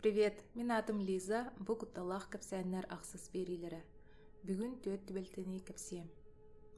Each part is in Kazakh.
Привет, мен атым Лиза, бу кутталах капсәннәр ахсыз бериләре. Бүгүн төт түбелтени капсем.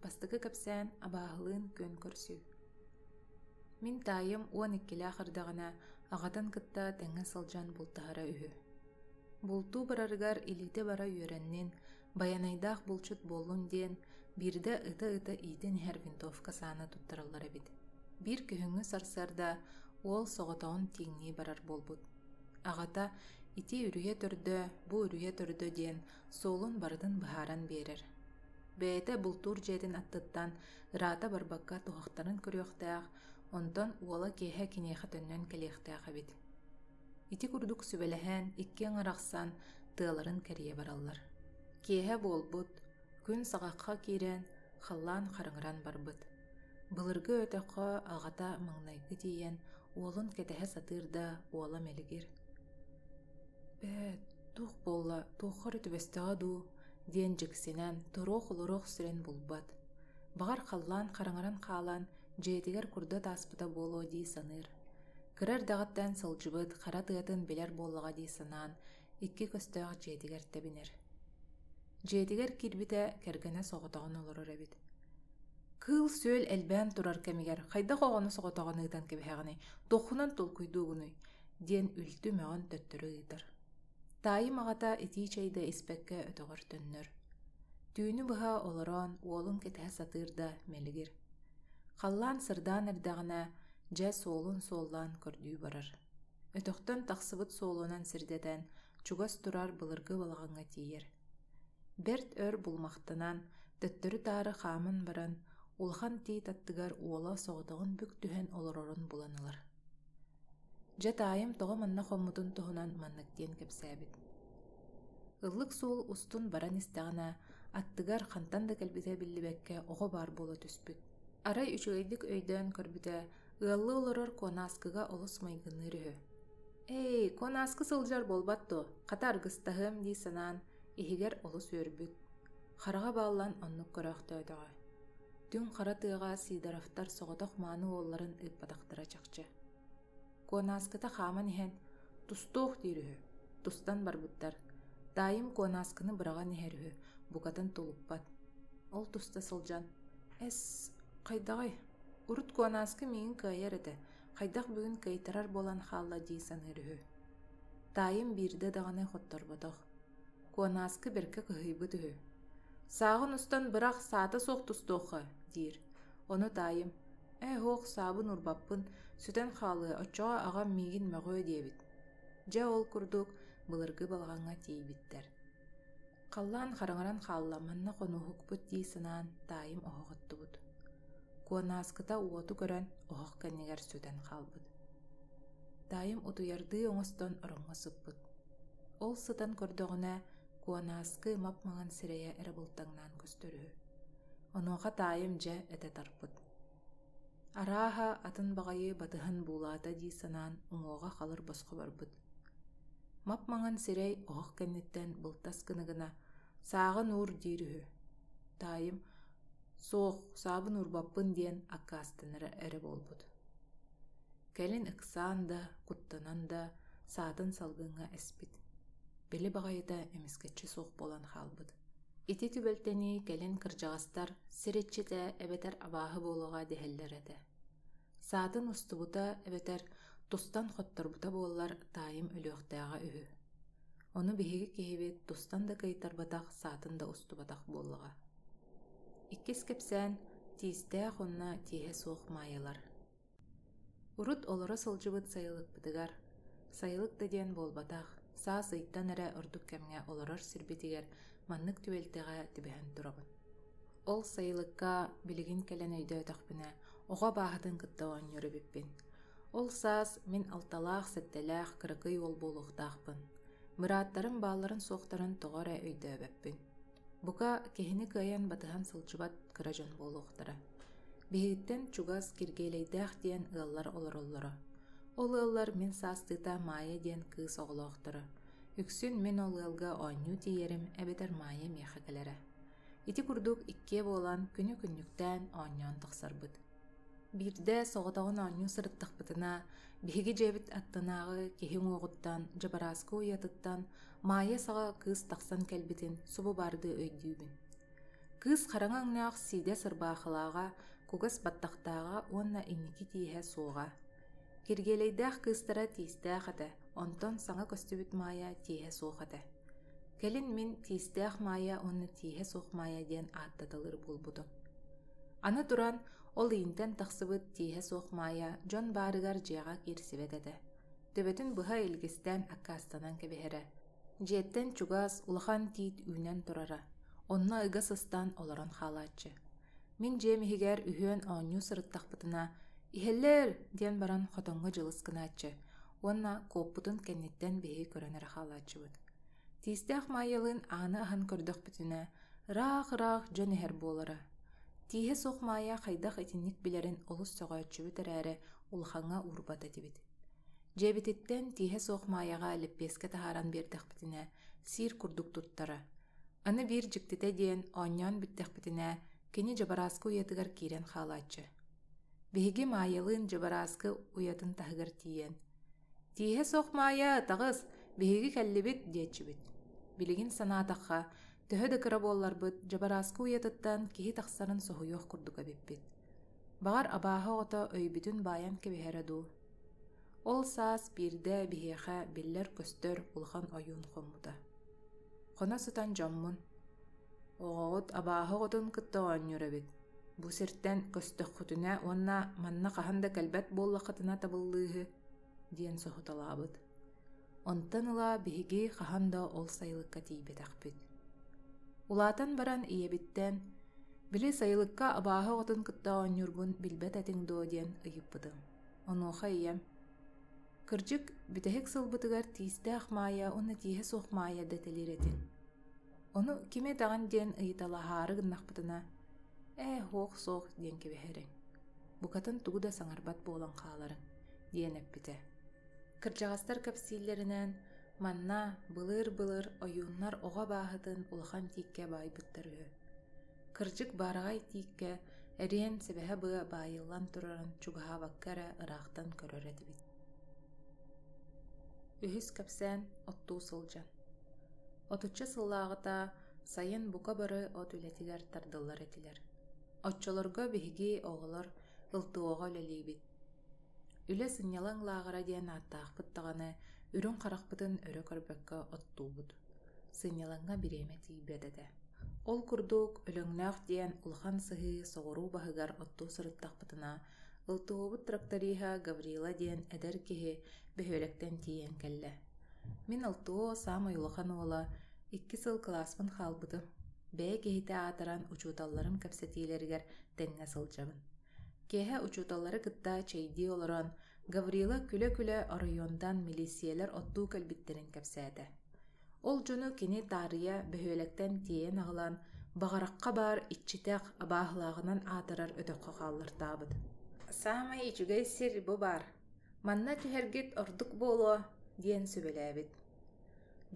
Бастыгы капсән абаһылын көн көрсү. Мин тайым 12 ахырдагына агатан кытта тәңгә сылжан бултахара үһү. Булту бараргар илите бара йөрәннен, баянайдах булчут болун ден, бирдә ыты-ыты иден һәр винтовка саны туттырыллар бит. Бир көһүңү сарсарда ол соғотоон тиңни барар болбут. Агата ити үрүһэ төрдө, бу үрүһэ төрдө диэн соолун бардын быһааран биэрэр. Бээтэ бултуур дьиэтин аттыттан ыраата барбакка тухахтарын көрүөхтээх, онтон уола киэһэ киниэхэ төннөн кэлиэхтээх эбит. Ити курдук сүбэлэһэн иккиэн арахсан тыаларын кэрийэ бараллар. Киэһэ буолбут, күн саҕахха киирэн халлаан харыҥыран барбыт. Былыргы өтөккө агата маңнайгы тиийэн уолун кэтэһэ сатыырда уола мэлигир. Бэ, тух болла, туххар түбестаға ду, диэн жиксинен, туруох олоруох сүрен булбат. Бағар халлан қараңаран қалан, жейтигер курда таспыта боло дии саныр. Кырар дағаттан сылжыбыт, қара тыатын белер боллаға дии санан, икки көстөөх жейтигер тебинер. Жейтигер кирбите кергене соғытағын олорор эбит. Кыл сөөл элбән турар кемигер, хайда қоғаны соғытағын ыйтан кебіхәғыны, тохунан тулкуйдуғыны, диэн үлтү мәғын төттөрü ыйтар. Таайым аҕата итии чайда испэккэ өтөҕөр төннөр. Түүнү быһа олорон уолун кэтэһэ сатыырда мэлигир. Халлаан сырдаан эрдэҕинэ дьэ суолун суоллаан көрдүү барар. Өтөхтөн тахсыбыт суолунан сирдэтэн чугас турар былыргы балаҕаҥҥа тиийэр. Берт өр булмахтанан төттөрү таары хаамын баран улхан тии таттыгар уола соҕотоҕун бүк олорорун буланылар. Дьэ таайым тоҕо манна хоммутун туһунан маннык диэн кэпсээбит. Ыллык суол устун баран истэҕинэ аттыгар хантан да кэлбитэ биллибэккэ оҕо баар буола түспүт. Арай үчүгэйдик өйдөөн көрбүтэ ыаллы олорор куонааскыга олус майгыныыр үһү. Эй, куонааскы сылдьар болбатту, хата аргыстаһым дии санаан иһигэр олус үөрбүт. Хараға бааллан оннук көрөөхтөөдөҕө. Түн хара тыаға сидарафтар соҕотох мааны уолларын ыппатахтара чахчы. Куонааскыта хааман иһэн тустуох диирүһү, тустан барбыттар. Таайым куонааскыны быраган иһэрүһү, букатын тулуппат. Ол туста сылдьан. Эс, хайдағай, урут куонааскы миигин кыайар этэ, хайдах бүгүн кыйтарар болан хаалла дии саныырүһү. Таайым биирде даҕаны хотторботох. Куонааскы берке кыһыйбыт үһү. Саагын устан бырах саата суох тустуохха, диир. Ону таайым. Э, хоох саабын урбаппын, сүтэн хаалы оччоҕо аҕам миигин мөҕөө диэбит. Дьэ ол курдук былыргы балҕаҥҥа тиийбиттэр. Халлаан хараҥаран хаалла манна хонуһукпут дии санаан таайым оһоҕоттубут. Куонааскыта уоту көрөн оһох кэннигэр сүтэн хаалбыт. Таайым утуйардыы оҥостон ороҥҥо сыппыт. Ол сытан көрдөҕүнэ куонааскы мапмаҕан сирэйэ эрэ бултаҥнаан көстөрүһү. Онуоха таайым дьэ этэ тарпыт. Арааһа атын баҕайы батыһан буулаата дии санаан уҥуоҕа халыр босхо барбыт. Мап маҥан сирэй оһох кэнниттэн былтас кыныгына сааҕын уур диирүһү. Таайым суох саабын урбаппын диэн аккаастанара эрэ болбут. Кэлин ыксаан да, куттанан да саатын салгыҥҥа эспит. Били баҕайыта эмискеччи суох болан хаалбыт. Ити түбэлтэни кэлин кырдьаҕастар сириччитэ эбэтэр абааһы буолуҕа диһэллэр этэ. Саатын устубута эбэтэр тустан хотторбута буоллар таайым өлүөхтээҕэ үһү. Ону биһиги киһибит тустан да кыйтарбатах саатын да устубатах буоллаҕа. Иккис кэпсээн тиистээх онна тииһэ суох маайалар. Урут сылдьыбыт сайылыкпытыгар, сайылык да диэн буолбатах, саа сыйттан эрэ ордук кэмҥэ олорор сирбитигэр маннык түбэлтэҕэ тибэһэн турабын. Ол сайылыкка билигин кэлэн өйдөөтөхпүнэ, оҕо бааһатын кыттаҕын юрубиппин. Ол саас мин алталаах сэттэлээх кыракый ол буолуохтаахпын. Мырааттарын бааларын суохтарын тоҕоре өйдөөбөппүн. Бука киһини кыайан батыһан сылдьыбат кыражан буолуохтара. Биһиттен чугас киргээлэйдээх диэн ыаллар олороллоро. Ол ыаллар мин саастыыта маайа диэн кыыс оҕолоохтара. Үксүн мен ол ыалга оонньуу тиийэрим эбэтэр маайа миэхэ кэлэрэ. Ити курдук иккие буолан күнү күннүктään оонньоон тахсарбыт. Бирдэ соҕотоҕун оонньуу сырыттахпытына, биһиги дьиэбит аттанааҕы киһиҥ уоҕуттан, дьабарааска уйатыттан маайа саҕа кыыс тахсан кэлбитин субу барды өйдүүбүн. Кыыс хараҥа ыңнаах сиидэ сырбаахалааҕа, кугас баттахтааҕа уонна инники тииһэ суоҕа. Киргиэлэйдээх кыыстара тиистээх этэ, онтон саҥа көстүбүт маайа тииһэ суох этэ. Кэлин мин тиистээх маайа уонна тииһэ суох маайа диэн ааттаталыр булбутум. Аны туран ол иинтэн тахсыбыт тииһэ суох маайа дьон баарыгар дьиэҕа киирсибэт этэ. Төбөтүн быһа илгистэн аккаастанан кэбиһэрэ. Дьиэттэн чугаас улахан тиит үүнэн турара. Онно ыга сыстан олорон хаалааччы. Мин дьиэмиһигэр үһүөн оонньуу сырыттахпытына «Иһэллэр!» диэн баран хотоҥҥо дьылыскынааччы. Уонна куоппутун кэнниттэн биһи көрөнөр хаалааччыбыт. Тиистээх маайалыын ааны аһан көрдөхпүтүнэ раах-раах дьон иһэр буолара. Тииһэ суох маайа хайдах итинник билэрин олус сөҕөччүбүт эрээри улахаҥҥа уурбата тибит. Дьиэбититтэн тииһэ суох маайаҕа леппиэскэ таһааран биэрдэхпитинэ сиир курдук туттара. Аны биир дьиктите диэн оонньоон bitтэхпитинэ кини дьабарааска уйатыгар киирэн хаалааччы. Биһиги маайалыын дьабарааска уятын таһыгар тиийэн. Тииһэ суох маайа таҕыс, биһиги кэллибит диэччибит. Билигин санаатахха, төһө да кыра буолларбыт, дьабарааска уйатыттан киһи тахсарын соһуйох курдука биппит. Бағар абааһы оҕото өйбүтүн баайан кэбиһэрэ дуу. Ол саас биирдэ биһиэхэ биллэр көстөр улахан ойуун хоммута. Хона сытан дьоммун. Оҕоҕут абааһы оҕотун кыттаҕоонньур эбит. Бу сиртэн көстөххүтүнэ уонна манна хаһан да кэлбэт буоллаххытына табыллыыһы диэн соһуталаабыт. Онтон ыла биһиги хаһан да ол сайылыкка тиибэтэхпит. Улаатан баран ийэбиттэн били сайылыкка абааһы оҕотун кыттаҕоонньурбун билбэт этиң дуо диэн ыйыппытым. Онуоха ийэм. Кырдьык битэһик сылбытыгар тиистээх маайа уонна тииһэ суох маайа дэтэлир этин. Ону киме даҕан диэн ыйыталаһаары гыннахпытына «Э, хуох суох» диэн кэбиһэриҥ. Букатын тугу да саҥарбат буолан хааларың диэн эппитэ. Кырдьаҕастар кэпсииллэринэн манна былыр-былыр ойууннар оҕа бааһытын улахан тиикке баайбыттар үһү. Кырдьык баараҕай тиикке эриэн сэбэһэ быа баайыллан турарын чугаһаабаккара ыраахтан көрөр этибит. Үһүс кэпсээн оттуу сылдьан. Отучча сыллааҕыта сайын бука бары от үлэтигэр тардыллар этилэр. Отчолорго биһиги оҕолор ылтыоҕо лэлиибит. Үлэ сыннялаң лааҕара диэн ааттаахпыт таҕаны үрүн харахпытын өрө көрбөккө оттуубут. Сыннялаҥҥа бириэмэ тиийбэтэдэ. Ол курдук өлөҥнөөх диэн улахан сыһыы соҕуруу баһыгар оттуу сырыттахпытына ылтыобут тракториха Гаврила диэн эдэр киһи бөһүөлэктэн тиийэн кэллэ. Мин ылтыоо саамай улахан уола икки сыл класспын хаалбытым. Бээ киһитэ аатаран учууталларым кэпсэтиилэригэр тэҥҥэ сылдьабын. Киэһэ учууталлары кытта чэйдии олорон Гаврила күлэ-күлэ оройондан милициялер оттуу кэлбиттерин кэпсээтэ. Ол дьону кини таарыйа бөһүөлэктэн тиийэн аҕалан бағараққа бар иччитэх абааһылааҕынан аатарар өтөккө хааллартаабыт. Саамай ичүгэй сир бу бар. Манна түһэргит ордук буолуо диэн сүбэлээбит.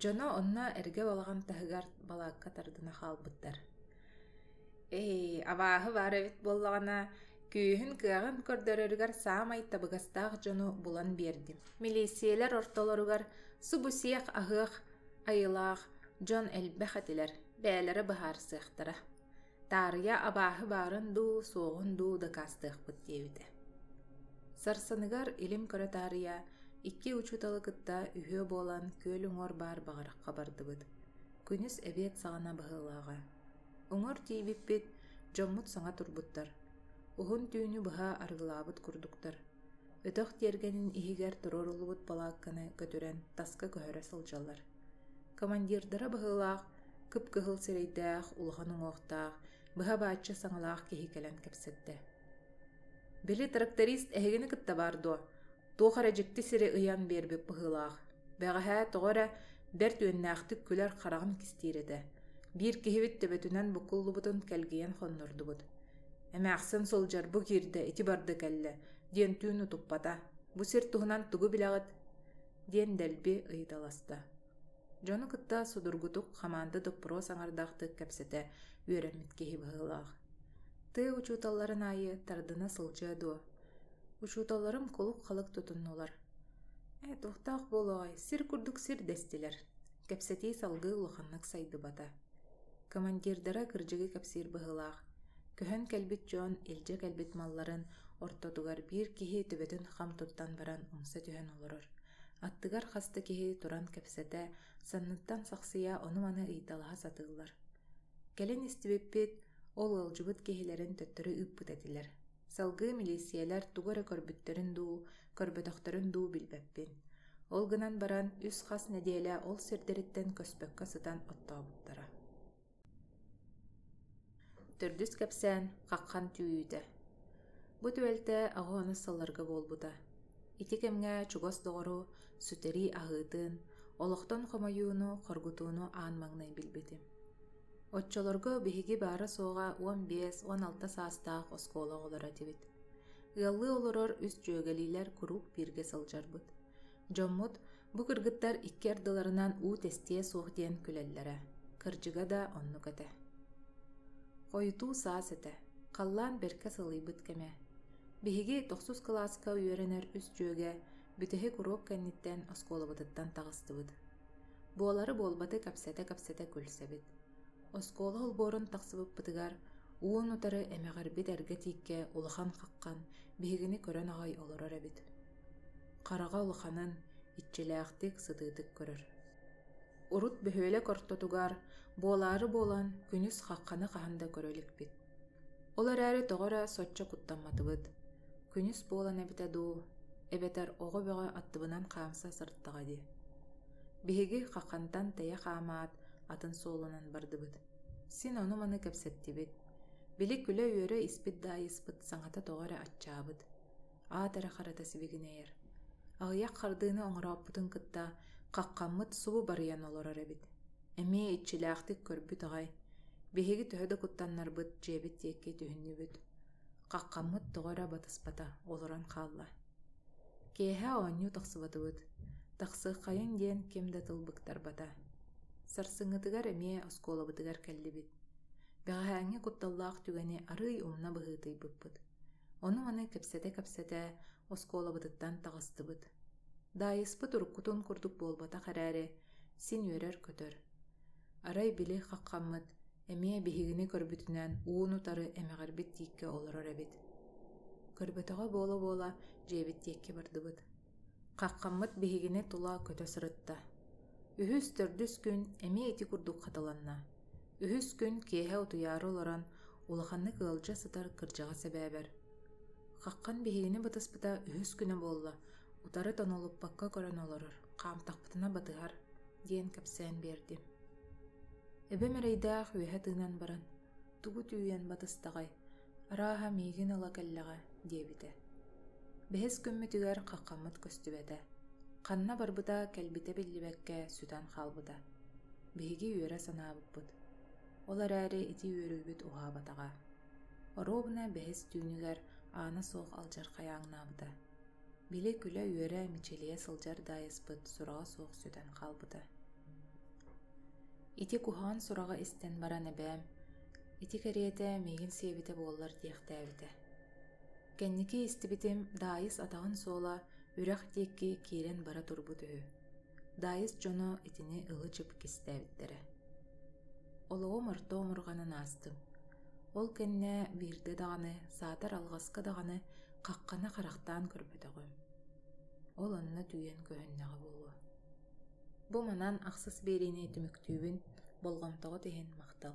Дьоно онно эргэ балаган таһыгар балаакка тардына хаалбыттар. Эй, абааһы бар эбит буоллаҕана күүһүн кыаҕын көрдөрөрүгар саамай табыгастаах дьону булан биэрдим. Милициялер ортолоругар субусиях аһыах айылаах дьон элбэх этилэр, бээлэри быһаар сыахтара. Таарыя абааһы баарын дуу суоҕун дуу да каастыахпыт диэбитэ. Сарсаныгар илим көрө таарыя икки учуталы кытта үһүө буолан күөл уҥор баар бағарахха бардыбыт. Күнүс эбиэт саҕана быһыылааҕа. Уҥор тиибиппит, дьоммут саҥа турбуттар. Уһун түүнү быһа аргылаабыт курдуктар. Өтөх тиэргэнин иһигэр турорулубут балаакканы көтүрэн таска көһөрө сылдьаллар. Командирдара быһыылаах кып кыһыл сирэйдээх улахан уҥуохтаах быһа баачча саҥалаах киһи кэлэн кэпсэтте. Били тракторист эһигини кытта бар дуо. Туохара дьикти сири ыйан биэрбит быһыылаах. Бэҕэһээ тоҕора бэр түөннээхтик күлэр хараҕын кистииретэ. Биир киһибит төбөтүнэн букуллубутун кэлгийэн хоннордубут. Эмээхсэн сылдьар бу киирдэ ити барды кэллэ, диэн түүнү туппата. Бу сир туһунан тугу билэҕит, диэн дэлби ыйыталаста. Дьону кытта судургутук хамаанды доппуро саҥардаахтык кэпсэтэ үөрэммит киһи быһыылаах. Ты учуталларын айы тардына сылжа дуо. Учуталларым кулук халык тутуннулар. Э, тухтаах болуай, сир курдук сир дестилер. Кепсети салгы улаханнык сайды бата. Командирдара кыржыгы кепсир быһылаах. Көһөн кэлбит жон илже кэлбит малларын ортотугар бир киһи төбөтүн хам туттан баран умса түһэн олорор. Аттыгар хаста киһи туран кепсете, санныттан сахсыя оны маны ыйталаха сатыылар. Келен истибиппит Ол ылжыбыт киһилэрин төттөрү ыппыт этилэр. Салгыы милициялар тугара көрбүттөрүн дуу, көрбөтөхтөрүн дуу билбеппин. Ол гынан баран үс хас неделя ол сирдериттен көспөккө сытан оттообуттара. төрдүс кепсен каккан түүүде бу түвөлте агоону салларга болбуда. Боолбута ити кемге чугос догору сүтери агыытын олохтон хомоюуну коргутууну аан маңнай билбедим отчолорго биһиги баары соога он беш он алты саастаа оскоологолорадибит ыялы олорор үс жөөгелийлер куруг бирге сылжарбыт жоммут бу кыргыттар икки ардыларынан уу тестие суухг диэн күлелдере кыржыга да оннук эте Хойутуу саас этэ. Қаллаан берке сылыйбыт кэме. Биһиги тохсус класска үйөренер үс дьүөгэ бүтэһи курук кэнниттэн оскуолабытыттан таҕыстыбыт. Буолары буолбаты капсете-капсете күлсэбит. Оскола олборун тахсыбыппытыгар, уун утары эмэҕэрбит эргэ тиикке улахан хаккан, биһигини көрөн аҕай олорор эбит. Қараға улаханын итчилээхтик сытыытык көрөр. Урут бөһүөлэ кортотугар, буолаары буолан күнүс хакканы хаһында көрөлүкпит. Ол эрээри тоҕора соччо куттамматыбыт. Күнүс буолан эбитэ дуу, эбетер оҕо бөҕө аттыбынан хаамса сырттаҕа ди. Биһиги хаккантан тэйэ хаамаат, атын суолунан бардыбыт. Син ону маны кэпсэттибит. Били күлө үөрэ испит даайыспыт саҥата тоҕора аччаабыт. Аатара харата сибигинэйэр. Аҕыйах хардыыны оҥорооппутун кытта каккаммыт субу барыйан олорор эбит. Эмиэ иччилээхтик көрбүт аҕай. Биһиги төһөдө куттаннарбыт дьиэбит тиекки түһүннүбүт. Каккаммыт тоҕора батыспата олорон хаалла. Киэһэ оонньу тахсыбатыбыт. Тахсыаххайын диэн кем да тылбыктарбата. Сарсыҥҥытыгар эмиэ оскуолабытыгар кэллибит. Бэҕэһээҥҥи кутталлаах түгэни арый умна быһыытыйбыппыт. Ону маны кэпсэтэ-кэпсэтэ оскуолабытыттан таҕыстыбыт. Даайыспыт уруккутун курдук буолбата харааре, син үөрэр көтөр. Арай били хаккаммыт, эмиэ биһигини көрбүтүнэн ууну тары эмэҕэрбит тиикке олорор эбит. Көрбөтөҕө буола-буола дьиэбит тиекке бардыбыт. Хаккаммыт биһигини тула көтө сырытта. Үһүс төрдүс күн эми ити курдук хаталанна. Үһүс күн киэһэ утуяры олоран улаханны кыалжа сытар кырдьаҕа сэбээбэр. Хаккан биһигини батыспыта үһүс күнэ буолла, утары тонолуппакка көрөн олорор, хаамтахпытына батыһар, диэн кэпсээн биэрдим. Эбе мэрэйдээх үөһэ тыынан баран, тугу түйэн батыстаҕай, арааһа миигин ыла кэллэҕэ, диэбитэ. Бэһэс көммүтүгэр хаккаммыт көстүбэтэ. Ханна барбыта кэлбите биллибэккэ сүтэн халбыта. Биһиги үөрэ санаабыппыт. Ол эрээри ити үөрүүбүт уһаабатаҕа. Оробуна бэһис түүнүгэр аана суох алдьар хаяаҥнаабыта. Били күлэ үөрэ мичилие сылдьар даайыспыт сураҕа суох сүтэн халбыта. Ити куһаан сураҕа истэн баран эбээм, ити кэриэтэ миигин сиэбитэ буоллар диэхтээбитэ. Кэнники истибитим даайыс атаҕын суола Үрэх диекки киирен бара турбут үһү. Дайыс дьоно итини ылы чып кистээбиттерэ. Олоҕо мортоо мурганын аастым. Ол кэннэ биирде даҕаны, саатар алҕаска даҕаны хаққана харахтаан көрбөтөҕүм. Ол онна түйен көһөннэҕэ буолуо. Бу манан ахсыс биэрини түмүктүүбүн болгомтоҕо тиһин мактал.